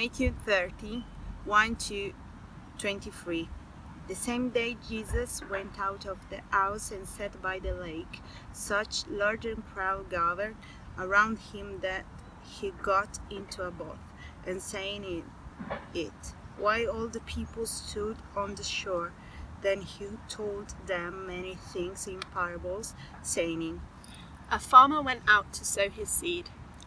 Matthew 30 1 to 23. The same day Jesus went out of the house and sat by the lake. Such large and crowd gathered around him that he got into a boat and saying in it, while all the people stood on the shore. Then he told them many things in parables, saying, A farmer went out to sow his seed.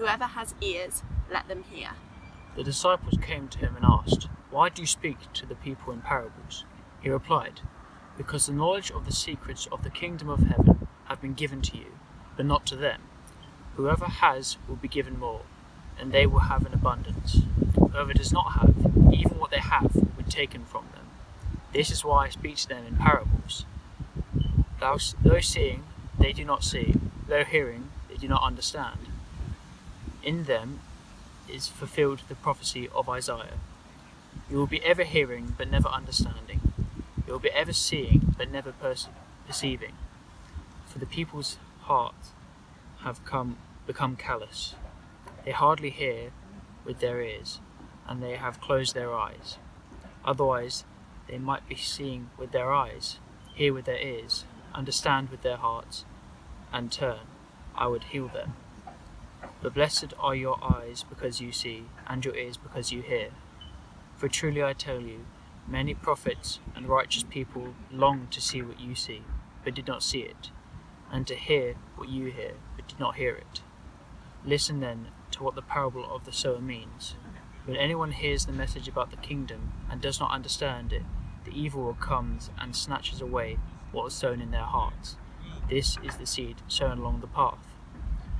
Whoever has ears, let them hear. The disciples came to him and asked, Why do you speak to the people in parables? He replied, Because the knowledge of the secrets of the kingdom of heaven have been given to you, but not to them. Whoever has will be given more, and they will have an abundance. Whoever does not have, even what they have will be taken from them. This is why I speak to them in parables. Though seeing, they do not see, though hearing, they do not understand. In them is fulfilled the prophecy of Isaiah. You will be ever hearing, but never understanding. You will be ever seeing, but never perceiving. For the people's hearts have come, become callous. They hardly hear with their ears, and they have closed their eyes. Otherwise, they might be seeing with their eyes, hear with their ears, understand with their hearts, and turn. I would heal them. But blessed are your eyes because you see, and your ears because you hear. For truly I tell you, many prophets and righteous people longed to see what you see, but did not see it, and to hear what you hear, but did not hear it. Listen then to what the parable of the sower means. When anyone hears the message about the kingdom and does not understand it, the evil one comes and snatches away what was sown in their hearts. This is the seed sown along the path.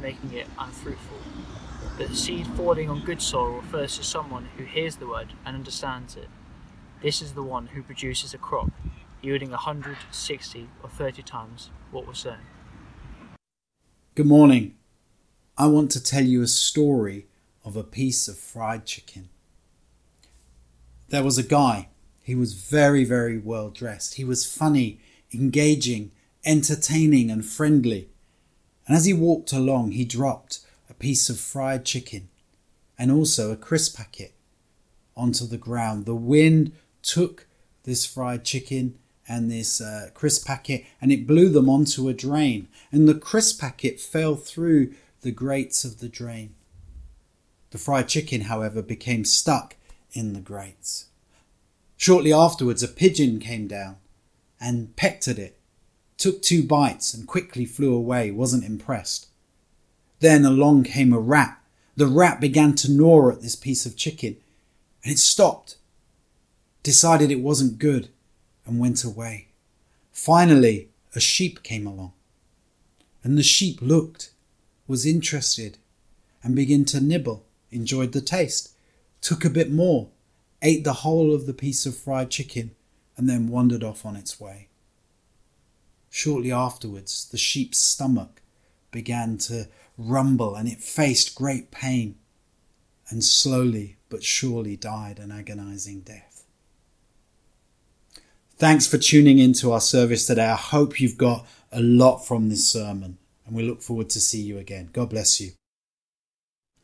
making it unfruitful. But seed falling on good soil refers to someone who hears the word and understands it. This is the one who produces a crop, yielding a hundred, sixty, or thirty times what was sown. Good morning. I want to tell you a story of a piece of fried chicken. There was a guy. He was very, very well dressed. He was funny, engaging, entertaining, and friendly. And as he walked along, he dropped a piece of fried chicken and also a crisp packet onto the ground. The wind took this fried chicken and this uh, crisp packet and it blew them onto a drain. And the crisp packet fell through the grates of the drain. The fried chicken, however, became stuck in the grates. Shortly afterwards, a pigeon came down and pecked at it, took two bites, and quickly flew away, wasn't impressed. Then along came a rat. The rat began to gnaw at this piece of chicken, and it stopped, decided it wasn't good, and went away. Finally, a sheep came along, and the sheep looked, was interested, and began to nibble, enjoyed the taste, took a bit more, ate the whole of the piece of fried chicken, and then wandered off on its way. Shortly afterwards, the sheep's stomach began to rumble and it faced great pain and slowly but surely died an agonizing death. Thanks for tuning in to our service today. I hope you've got a lot from this sermon and we look forward to see you again. God bless you.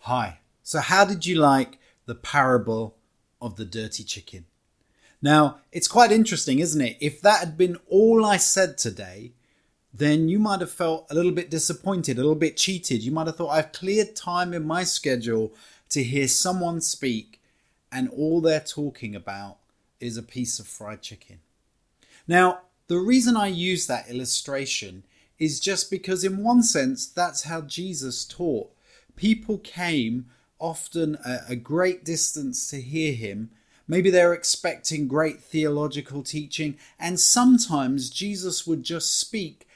Hi. So how did you like the parable of the dirty chicken. Now, it's quite interesting, isn't it? If that had been all I said today, then you might have felt a little bit disappointed, a little bit cheated. You might have thought, I've cleared time in my schedule to hear someone speak, and all they're talking about is a piece of fried chicken. Now, the reason I use that illustration is just because, in one sense, that's how Jesus taught. People came often a, a great distance to hear him. Maybe they're expecting great theological teaching, and sometimes Jesus would just speak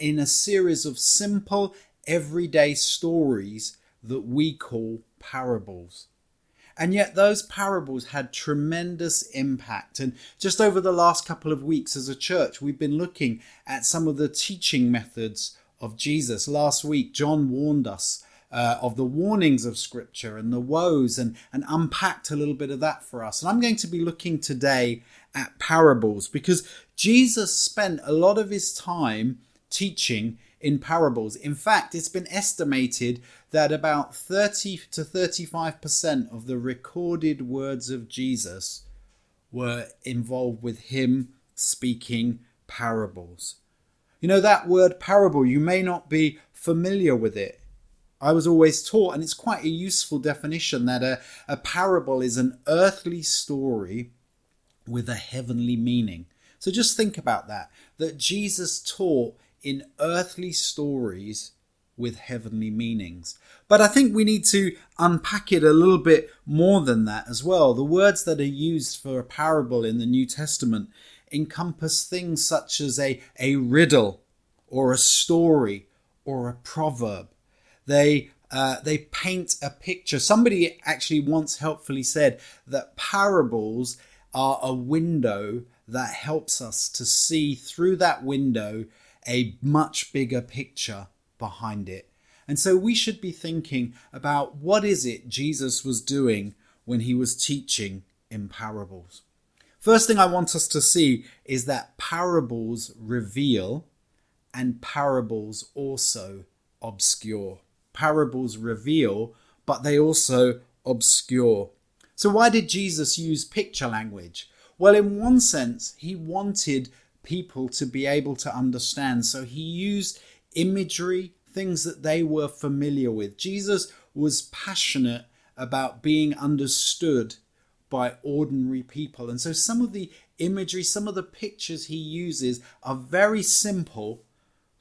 in a series of simple, everyday stories that we call parables. And yet, those parables had tremendous impact. And just over the last couple of weeks as a church, we've been looking at some of the teaching methods of Jesus. Last week, John warned us uh, of the warnings of Scripture and the woes and, and unpacked a little bit of that for us. And I'm going to be looking today at parables because Jesus spent a lot of his time teaching in parables. In fact, it's been estimated that about 30 to 35% of the recorded words of Jesus were involved with him speaking parables. You know, that word parable, you may not be familiar with it. I was always taught, and it's quite a useful definition, that a, a parable is an earthly story with a heavenly meaning. So just think about that. That Jesus taught in earthly stories with heavenly meanings. But I think we need to unpack it a little bit more than that as well. The words that are used for a parable in the New Testament encompass things such as a, a riddle or a story or a proverb. They uh, they paint a picture. Somebody actually once helpfully said that parables are a window that helps us to see through that window a much bigger picture behind it. And so we should be thinking about what is it Jesus was doing when he was teaching in parables. First thing I want us to see is that parables reveal and parables also obscure. Parables reveal, but they also obscure. So, why did Jesus use picture language? Well, in one sense, he wanted people to be able to understand. So he used imagery, things that they were familiar with. Jesus was passionate about being understood by ordinary people. And so some of the imagery, some of the pictures he uses are very simple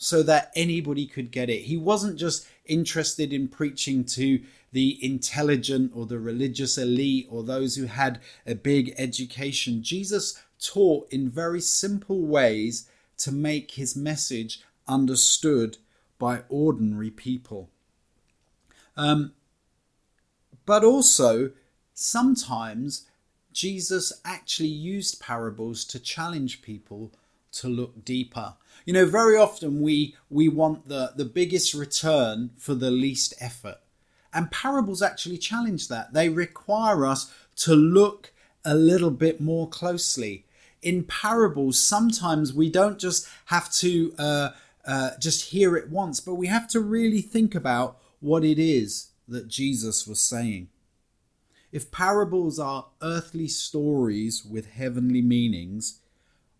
so that anybody could get it. He wasn't just interested in preaching to the intelligent or the religious elite or those who had a big education. Jesus taught in very simple ways to make his message understood by ordinary people. Um, but also, sometimes Jesus actually used parables to challenge people to look deeper. You know, very often we we want the the biggest return for the least effort. And parables actually challenge that. They require us to look a little bit more closely in parables, sometimes we don't just have to uh, uh, just hear it once, but we have to really think about what it is that Jesus was saying. If parables are earthly stories with heavenly meanings,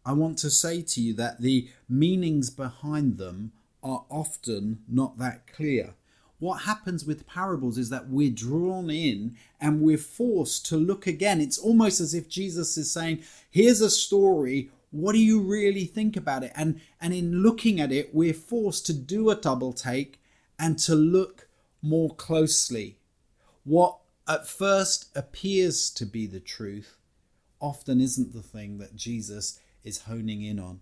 I want to say to you that the meanings behind them are often not that clear what happens with parables is that we're drawn in and we're forced to look again. It's almost as if Jesus is saying, Here's a story. What do you really think about it? And, and in looking at it, we're forced to do a double take and to look more closely. What at first appears to be the truth often isn't the thing that Jesus is honing in on.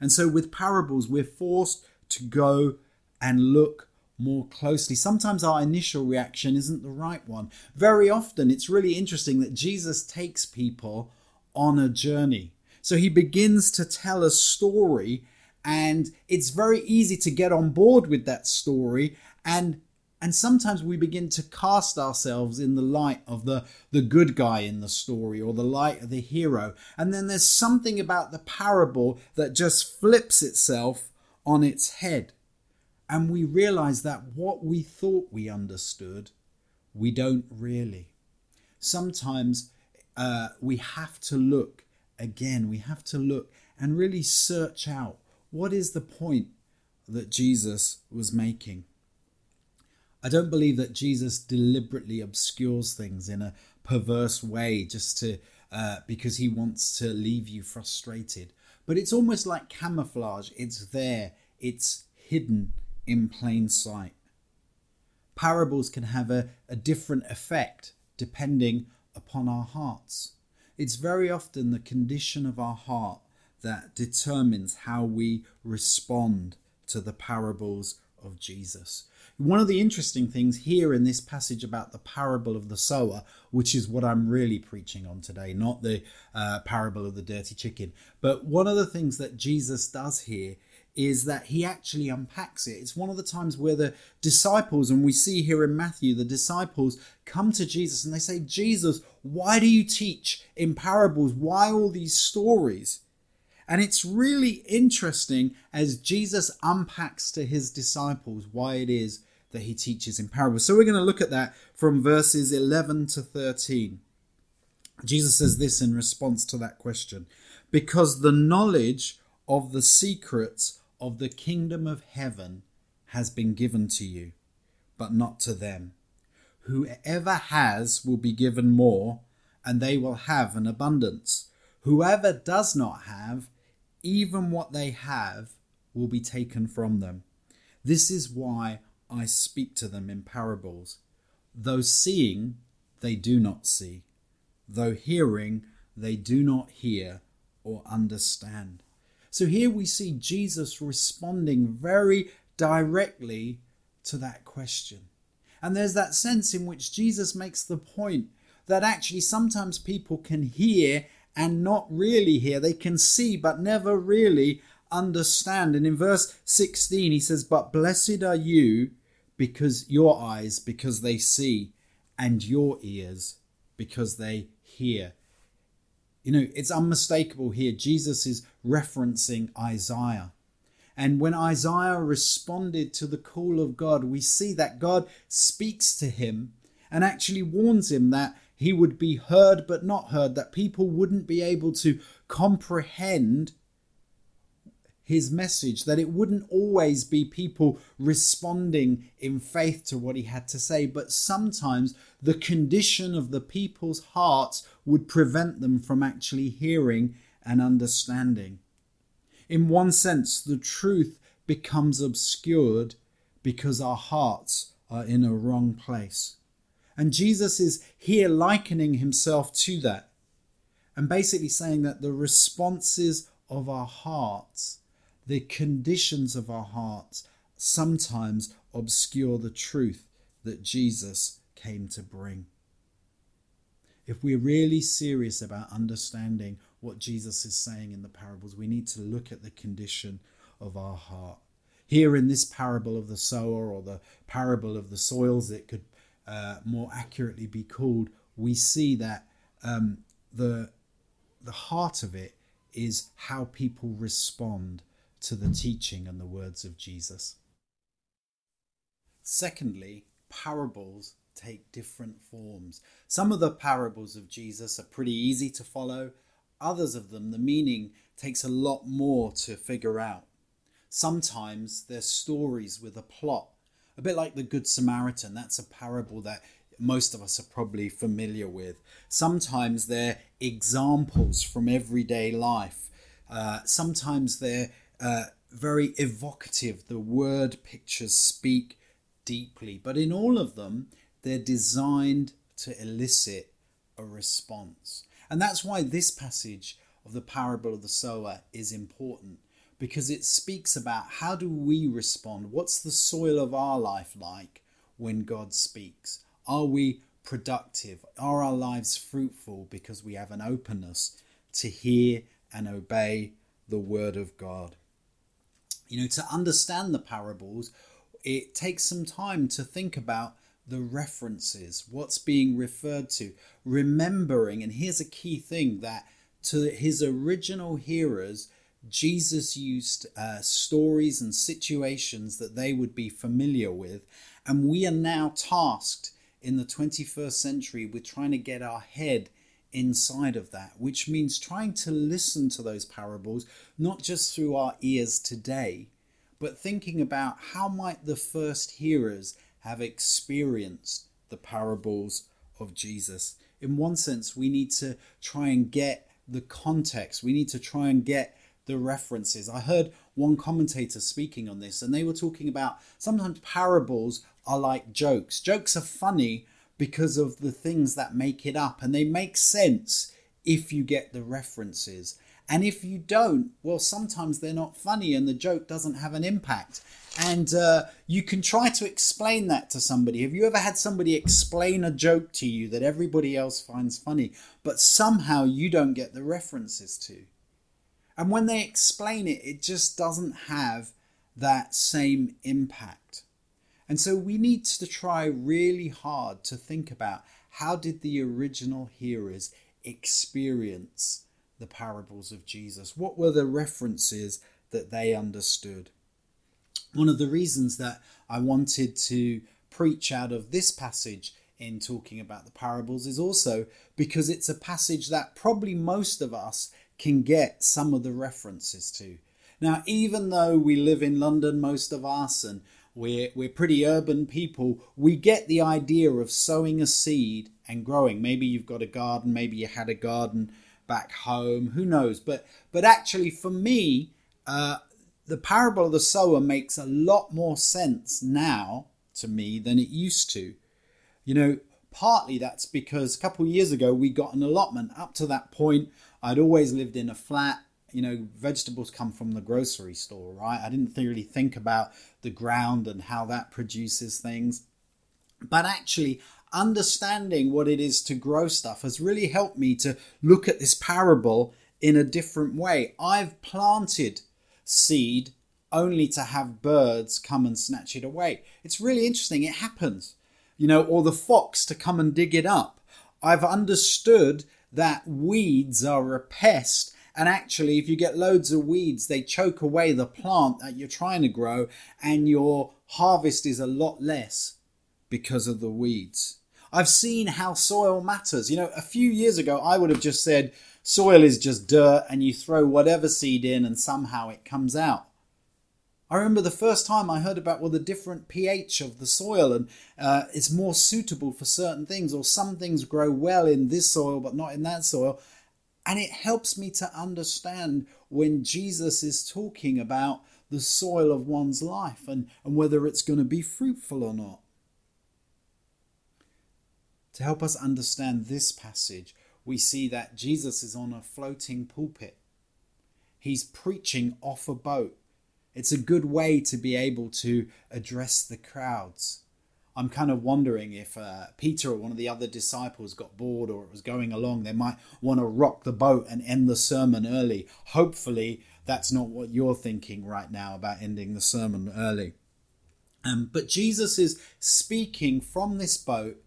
And so with parables, we're forced to go and look more closely. Sometimes our initial reaction isn't the right one. Very often, it's really interesting that Jesus takes people on a journey. So he begins to tell a story, and it's very easy to get on board with that story. And and sometimes we begin to cast ourselves in the light of the, the good guy in the story or the light of the hero. And then there's something about the parable that just flips itself on its head and we realize that what we thought we understood, we don't really. Sometimes uh, we have to look again, we have to look and really search out what is the point that Jesus was making. I don't believe that Jesus deliberately obscures things in a perverse way just to uh, because he wants to leave you frustrated. But it's almost like camouflage. It's there. It's hidden in plain sight. Parables can have a, a different effect depending upon our hearts. It's very often the condition of our heart that determines how we respond to the parables of Jesus. One of the interesting things here in this passage about the parable of the sower, which is what I'm really preaching on today, not the uh, parable of the dirty chicken, but one of the things that Jesus does here is that he actually unpacks it. It's one of the times where the disciples, and we see here in Matthew, the disciples come to Jesus and they say, Jesus, why do you teach in parables? Why all these stories? And it's really interesting as Jesus unpacks to his disciples why it is that he teaches in parables. So we're going to look at that from verses 11 to 13. Jesus says this in response to that question because the knowledge of the secrets of the kingdom of heaven has been given to you, but not to them. Whoever has will be given more, and they will have an abundance. Whoever does not have, even what they have will be taken from them. This is why I speak to them in parables. Though seeing, they do not see, though hearing, they do not hear or understand. So here we see Jesus responding very directly to that question. And there's that sense in which Jesus makes the point that actually sometimes people can hear and not really hear. They can see but never really understand. And in verse 16, he says, But blessed are you because your eyes, because they see, and your ears, because they hear. You know, it's unmistakable here. Jesus is referencing Isaiah. And when Isaiah responded to the call of God, we see that God speaks to him and actually warns him that he would be heard but not heard, that people wouldn't be able to comprehend his message, that it wouldn't always be people responding in faith to what he had to say, but sometimes the condition of the people's hearts would prevent them from actually hearing and understanding. In one sense, the truth becomes obscured because our hearts are in a wrong place. And Jesus is here likening himself to that and basically saying that the responses of our hearts the conditions of our hearts sometimes obscure the truth that Jesus came to bring. If we're really serious about understanding what Jesus is saying in the parables, we need to look at the condition of our heart. Here in this parable of the sower or the parable of the soils, it could uh, more accurately be called, we see that um, the, the heart of it is how people respond to the teaching and the words of Jesus. Secondly, parables take different forms. Some of the parables of Jesus are pretty easy to follow, others of them, the meaning takes a lot more to figure out. Sometimes they're stories with a plot, a bit like the Good Samaritan. That's a parable that most of us are probably familiar with. Sometimes they're examples from everyday life. Uh, sometimes they're uh, very evocative. The word pictures speak deeply, but in all of them, they're designed to elicit a response. And that's why this passage of the parable of the sower is important because it speaks about how do we respond? What's the soil of our life like when God speaks? Are we productive? Are our lives fruitful because we have an openness to hear and obey the word of God? You know, to understand the parables, it takes some time to think about the references, what's being referred to, remembering. And here's a key thing that to his original hearers, Jesus used uh, stories and situations that they would be familiar with. And we are now tasked in the 21st century with trying to get our head inside of that, which means trying to listen to those parables, not just through our ears today, but thinking about how might the first hearers have experienced the parables of Jesus. In one sense, we need to try and get the context, we need to try and get the references. I heard one commentator speaking on this, and they were talking about sometimes parables are like jokes. Jokes are funny because of the things that make it up, and they make sense if you get the references. And if you don't, well, sometimes they're not funny and the joke doesn't have an impact. And uh, you can try to explain that to somebody. Have you ever had somebody explain a joke to you that everybody else finds funny, but somehow you don't get the references to? And when they explain it, it just doesn't have that same impact. And so we need to try really hard to think about how did the original hearers experience the parables of Jesus? What were the references that they understood? One of the reasons that I wanted to preach out of this passage in talking about the parables is also because it's a passage that probably most of us can get some of the references to. Now, even though we live in London, most of us, and we're, we're pretty urban people, we get the idea of sowing a seed and growing. Maybe you've got a garden, maybe you had a garden back home. Who knows? But but actually, for me, uh, the parable of the sower makes a lot more sense now to me than it used to. You know, partly that's because a couple of years ago we got an allotment. Up to that point, I'd always lived in a flat. You know, vegetables come from the grocery store, right? I didn't really think about the ground and how that produces things. But actually, understanding what it is to grow stuff has really helped me to look at this parable in a different way. I've planted seed only to have birds come and snatch it away. It's really interesting. It happens, you know, or the fox to come and dig it up. I've understood that weeds are a pest. And actually, if you get loads of weeds, they choke away the plant that you're trying to grow, and your harvest is a lot less because of the weeds. I've seen how soil matters. You know, a few years ago, I would have just said soil is just dirt and you throw whatever seed in and somehow it comes out. I remember the first time I heard about well the different pH of the soil and uh, it's more suitable for certain things or some things grow well in this soil but not in that soil. And it helps me to understand when Jesus is talking about the soil of one's life and, and whether it's going to be fruitful or not. To help us understand this passage, we see that Jesus is on a floating pulpit. He's preaching off a boat. It's a good way to be able to address the crowds. I'm kind of wondering if uh, Peter or one of the other disciples got bored or it was going along. They might want to rock the boat and end the sermon early. Hopefully, that's not what you're thinking right now about ending the sermon early. Um, but Jesus is speaking from this boat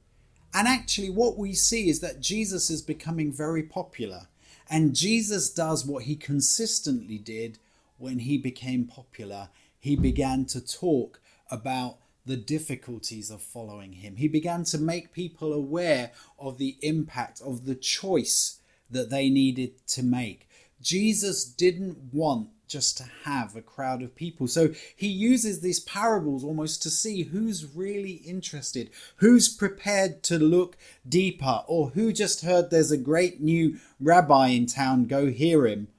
and actually, what we see is that Jesus is becoming very popular. And Jesus does what he consistently did when he became popular. He began to talk about the difficulties of following him. He began to make people aware of the impact of the choice that they needed to make. Jesus didn't want just to have a crowd of people. So he uses these parables almost to see who's really interested, who's prepared to look deeper, or who just heard there's a great new rabbi in town, go hear him.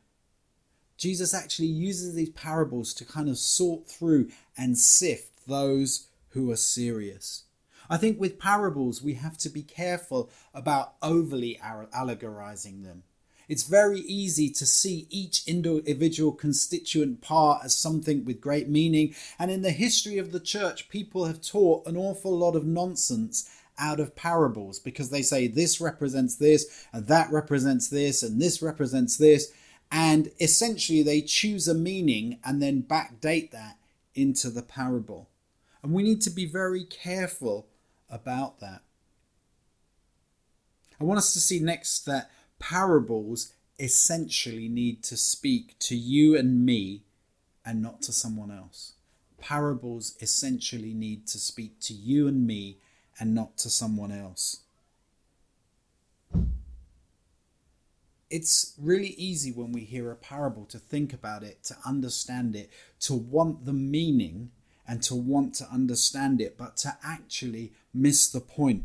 Jesus actually uses these parables to kind of sort through and sift those who are serious. I think with parables, we have to be careful about overly allegorizing them. It's very easy to see each individual constituent part as something with great meaning. And in the history of the church, people have taught an awful lot of nonsense out of parables because they say this represents this, and that represents this, and this represents this. And essentially, they choose a meaning and then backdate that into the parable. And we need to be very careful about that. I want us to see next that parables essentially need to speak to you and me and not to someone else. Parables essentially need to speak to you and me and not to someone else. It's really easy when we hear a parable to think about it, to understand it, to want the meaning and to want to understand it, but to actually miss the point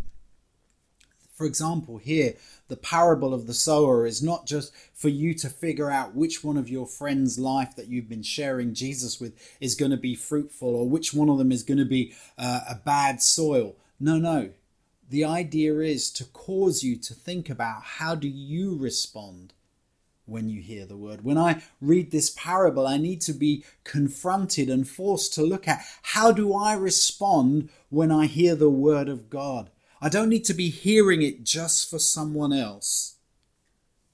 For example, here, the parable of the sower is not just for you to figure out which one of your friends' life that you've been sharing Jesus with is going to be fruitful or which one of them is going to be uh, a bad soil. No, no. The idea is to cause you to think about how do you respond when you hear the word. When I read this parable, I need to be confronted and forced to look at how do I respond when I hear the word of God? I don't need to be hearing it just for someone else.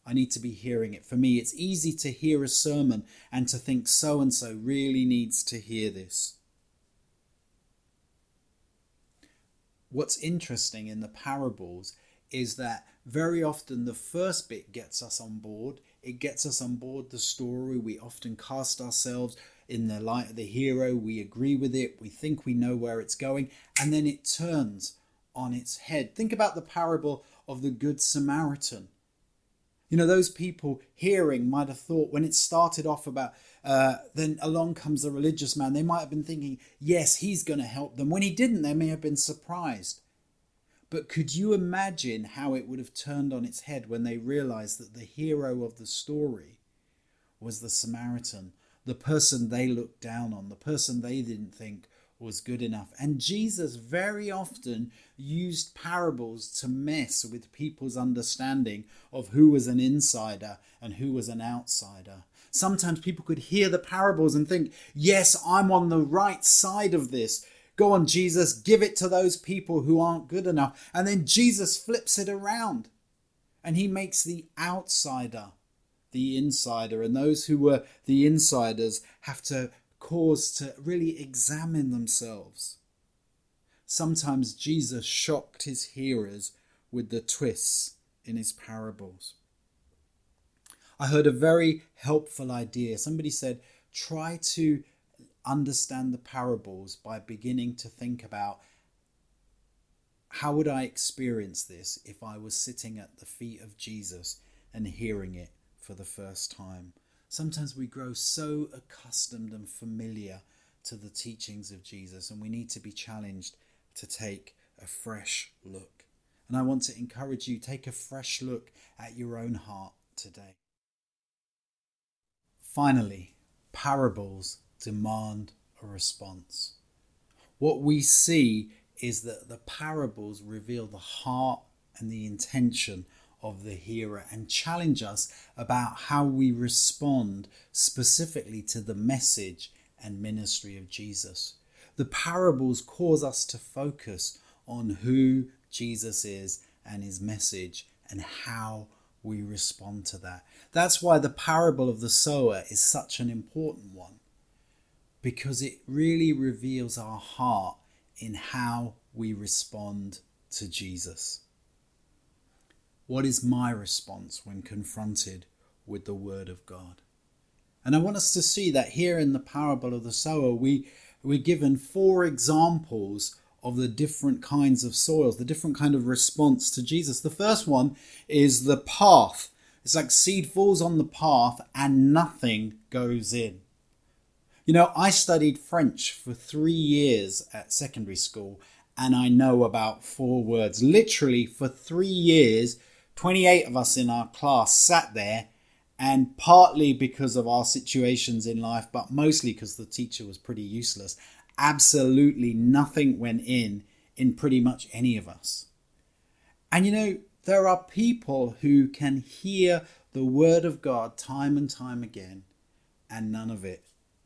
I need to be hearing it for me. It's easy to hear a sermon and to think so and so really needs to hear this. What's interesting in the parables is that very often the first bit gets us on board. It gets us on board the story. We often cast ourselves in the light of the hero. We agree with it. We think we know where it's going. And then it turns on its head. Think about the parable of the Good Samaritan. You know, those people hearing might have thought when it started off about, uh, then along comes the religious man, they might have been thinking, yes, he's going to help them. When he didn't, they may have been surprised. But could you imagine how it would have turned on its head when they realized that the hero of the story was the Samaritan, the person they looked down on, the person they didn't think was good enough. And Jesus very often used parables to mess with people's understanding of who was an insider and who was an outsider. Sometimes people could hear the parables and think, Yes, I'm on the right side of this. Go on, Jesus, give it to those people who aren't good enough. And then Jesus flips it around and he makes the outsider the insider, and those who were the insiders have to cause to really examine themselves. Sometimes Jesus shocked his hearers with the twists in his parables. I heard a very helpful idea. Somebody said, try to understand the parables by beginning to think about how would I experience this if I was sitting at the feet of Jesus and hearing it for the first time? Sometimes we grow so accustomed and familiar to the teachings of Jesus, and we need to be challenged to take a fresh look. And I want to encourage you take a fresh look at your own heart today. Finally, parables demand a response. What we see is that the parables reveal the heart and the intention of the hearer and challenge us about how we respond specifically to the message and ministry of Jesus. The parables cause us to focus on who Jesus is and his message and how we respond to that. That's why the parable of the sower is such an important one because it really reveals our heart in how we respond to Jesus. What is my response when confronted with the Word of God? And I want us to see that here in the parable of the sower, we, we're given four examples of the different kinds of soils, the different kind of response to Jesus. The first one is the path. It's like seed falls on the path and nothing goes in. You know, I studied French for three years at secondary school and I know about four words. Literally, for three years, 28 of us in our class sat there, and partly because of our situations in life, but mostly because the teacher was pretty useless, absolutely nothing went in in pretty much any of us. And you know, there are people who can hear the word of God time and time again, and none of it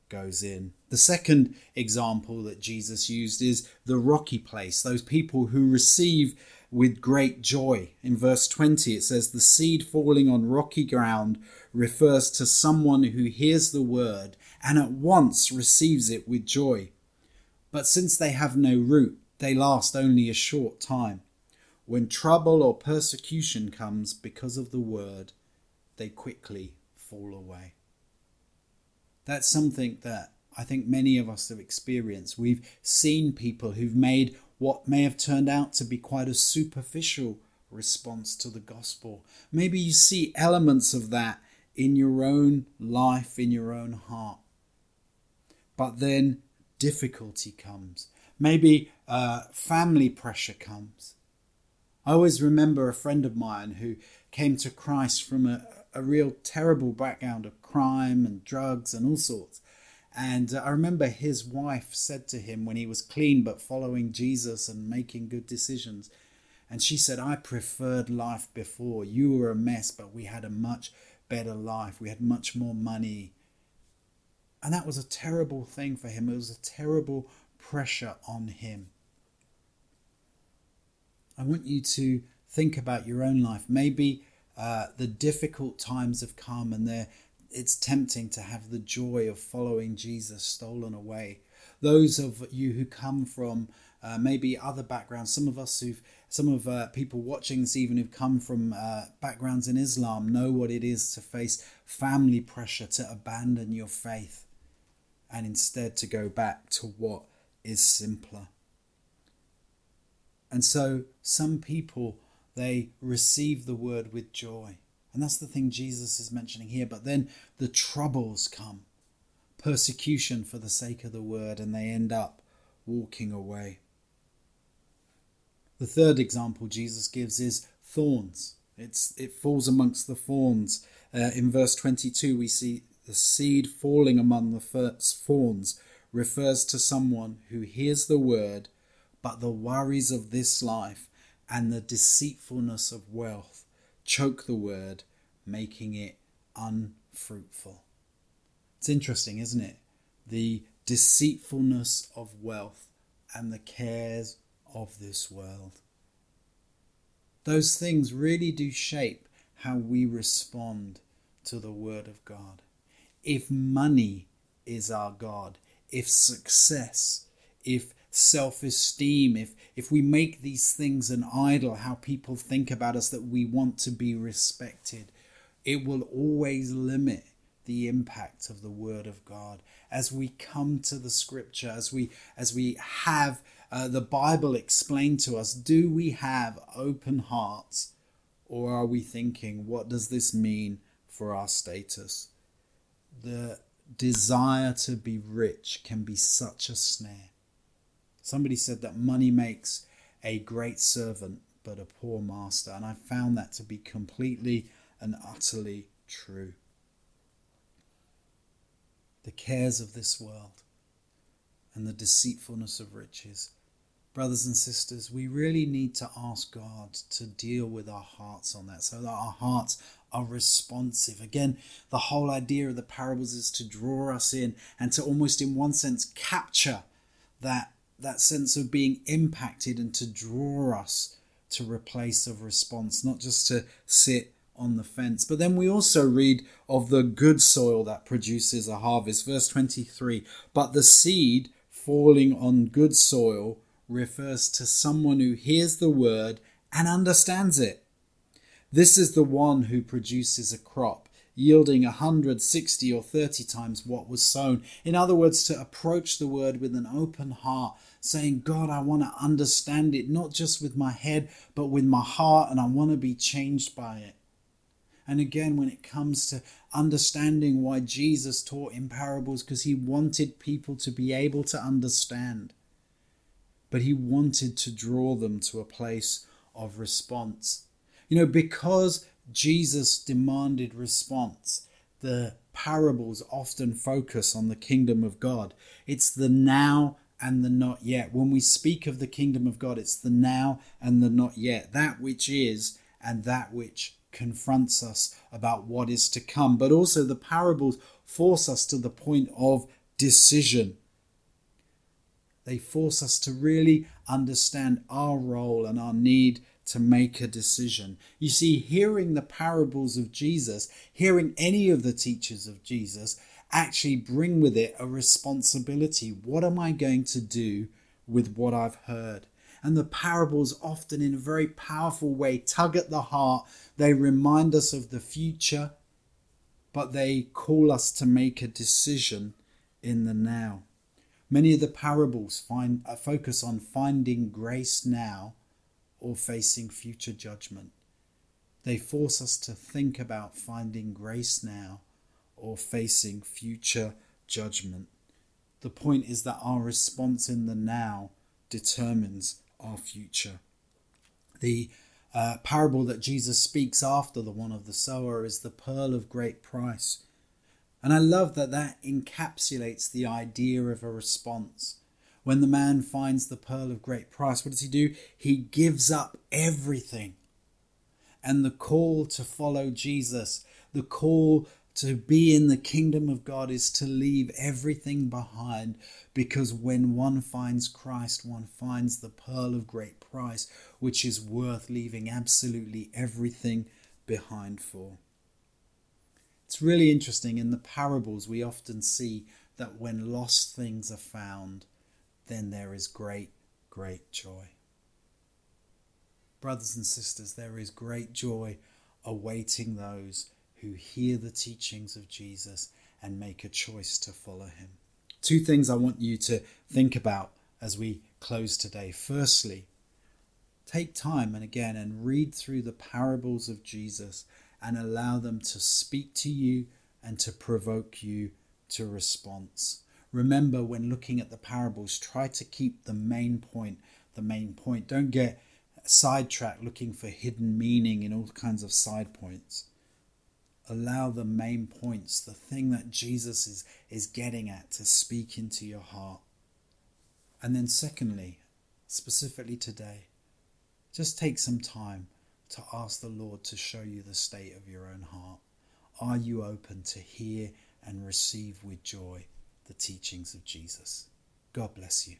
goes in. The second example that Jesus used is the rocky place, those people who receive with great joy. In verse 20, it says, The seed falling on rocky ground refers to someone who hears the word and at once receives it with joy. But since they have no root, they last only a short time. When trouble or persecution comes because of the word, they quickly fall away. That's something that I think many of us have experienced. We've seen people who've made what may have turned out to be quite a superficial response to the gospel. Maybe you see elements of that in your own life, in your own heart. But then difficulty comes. Maybe uh, family pressure comes. I always remember a friend of mine who came to Christ from a, a real terrible background of crime and drugs and all sorts. And uh, I remember his wife said to him when he was clean but following Jesus and making good decisions, and she said, I preferred life before. You were a mess, but we had a much better life. We had much more money. And that was a terrible thing for him. It was a terrible pressure on him. I want you to think about your own life. Maybe uh, the difficult times have come and they it's tempting to have the joy of following Jesus stolen away. Those of you who come from uh, maybe other backgrounds, some of us who've, some of uh, people watching this even who've come from uh, backgrounds in Islam know what it is to face family pressure to abandon your faith and instead to go back to what is simpler. And so some people, they receive the word with joy. And that's the thing Jesus is mentioning here. But then the troubles come persecution for the sake of the word, and they end up walking away. The third example Jesus gives is thorns. It's, it falls amongst the thorns. Uh, in verse 22, we see the seed falling among the thorns refers to someone who hears the word, but the worries of this life and the deceitfulness of wealth choke the word, making it unfruitful. It's interesting, isn't it? The deceitfulness of wealth and the cares of this world. Those things really do shape how we respond to the Word of God. If money is our God, if success, if self esteem, if, if we make these things an idol, how people think about us, that we want to be respected, it will always limit the impact of the word of God. As we come to the scripture as we as we have uh, the bible explained to us do we have open hearts or are we thinking what does this mean for our status? The desire to be rich can be such a snare Somebody said that money makes a great servant but a poor master, and I found that to be completely and utterly true. The cares of this world and the deceitfulness of riches. Brothers and sisters, we really need to ask God to deal with our hearts on that so that our hearts are responsive. Again, the whole idea of the parables is to draw us in and to almost, in one sense, capture that that sense of being impacted and to draw us to a place of response, not just to sit on the fence. But then we also read of the good soil that produces a harvest. Verse 23 But the seed falling on good soil refers to someone who hears the word and understands it. This is the one who produces a crop yielding a hundred, sixty, or thirty times what was sown. In other words, to approach the word with an open heart, saying, God, I want to understand it, not just with my head, but with my heart, and I want to be changed by it. And again, when it comes to understanding why Jesus taught in parables, because he wanted people to be able to understand, but he wanted to draw them to a place of response. You know, because Jesus demanded response. The parables often focus on the kingdom of God. It's the now and the not yet. When we speak of the kingdom of God, it's the now and the not yet, that which is and that which confronts us about what is to come. But also, the parables force us to the point of decision. They force us to really understand our role and our need to make a decision. You see, hearing the parables of Jesus, hearing any of the teachers of Jesus, actually bring with it a responsibility. What am I going to do with what I've heard? And the parables often, in a very powerful way, tug at the heart. They remind us of the future, but they call us to make a decision in the now. Many of the parables find, a focus on finding grace now or facing future judgment. They force us to think about finding grace now or facing future judgment. The point is that our response in the now determines our future. The uh, parable that Jesus speaks after the one of the sower is the pearl of great price. And I love that that encapsulates the idea of a response. When the man finds the pearl of great price, what does he do? He gives up everything. And the call to follow Jesus, the call to be in the kingdom of God is to leave everything behind because when one finds Christ, one finds the pearl of great price, which is worth leaving absolutely everything behind for. It's really interesting. In the parables, we often see that when lost things are found, then there is great, great joy. Brothers and sisters, there is great joy awaiting those who hear the teachings of Jesus and make a choice to follow him. Two things I want you to think about as we close today. Firstly, take time and again and read through the parables of Jesus and allow them to speak to you and to provoke you to response. Remember, when looking at the parables, try to keep the main point the main point. Don't get sidetracked looking for hidden meaning in all kinds of side points allow the main points, the thing that Jesus is, is getting at, to speak into your heart. And then, secondly, specifically today, just take some time to ask the Lord to show you the state of your own heart. Are you open to hear and receive with joy the teachings of Jesus? God bless you.